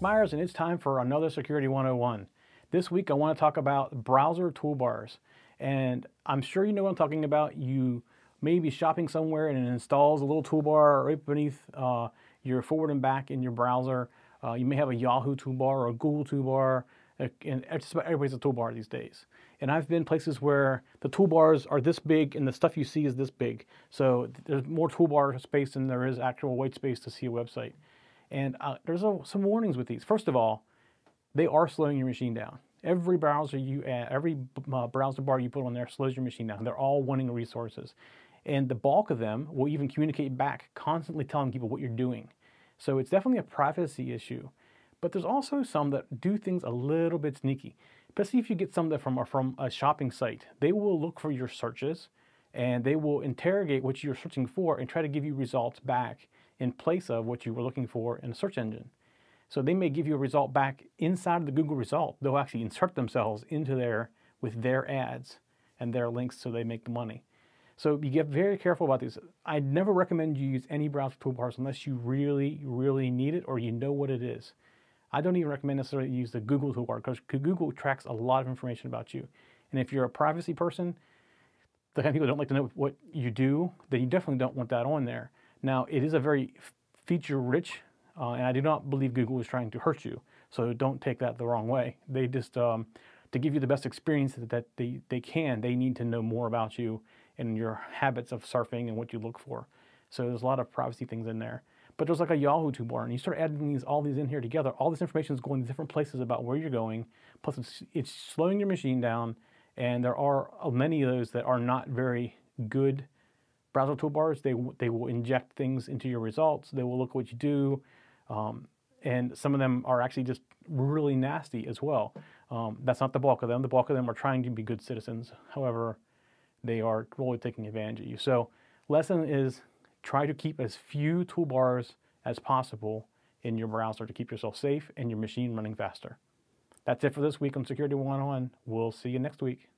Myers and it's time for another Security 101. This week I want to talk about browser toolbars. And I'm sure you know what I'm talking about. You may be shopping somewhere and it installs a little toolbar right beneath uh, your forward and back in your browser. Uh, you may have a Yahoo toolbar or a Google toolbar, and just about everybody's a toolbar these days. And I've been places where the toolbars are this big and the stuff you see is this big. So there's more toolbar space than there is actual white space to see a website. And uh, there's a, some warnings with these. First of all, they are slowing your machine down. Every browser you add, every uh, browser bar you put on there slows your machine down. They're all wanting resources. And the bulk of them will even communicate back, constantly telling people what you're doing. So it's definitely a privacy issue. But there's also some that do things a little bit sneaky. Especially if you get some that from, from a shopping site. They will look for your searches and they will interrogate what you're searching for and try to give you results back in place of what you were looking for in a search engine. So they may give you a result back inside of the Google result. They'll actually insert themselves into there with their ads and their links so they make the money. So you get very careful about these. I never recommend you use any browser toolbars unless you really, really need it or you know what it is. I don't even recommend necessarily use the Google toolbar because Google tracks a lot of information about you. And if you're a privacy person, the kind of people don't like to know what you do, then you definitely don't want that on there. Now, it is a very feature rich, uh, and I do not believe Google is trying to hurt you. So don't take that the wrong way. They just, um, to give you the best experience that they, they can, they need to know more about you and your habits of surfing and what you look for. So there's a lot of privacy things in there. But there's like a Yahoo toolbar, and you start adding these all these in here together. All this information is going to different places about where you're going. Plus, it's, it's slowing your machine down, and there are many of those that are not very good browser toolbars. They they will inject things into your results. They will look at what you do, um, and some of them are actually just really nasty as well. Um, that's not the bulk of them. The bulk of them are trying to be good citizens. However, they are really taking advantage of you. So lesson is try to keep as few toolbars as possible in your browser to keep yourself safe and your machine running faster. That's it for this week on Security 101. We'll see you next week.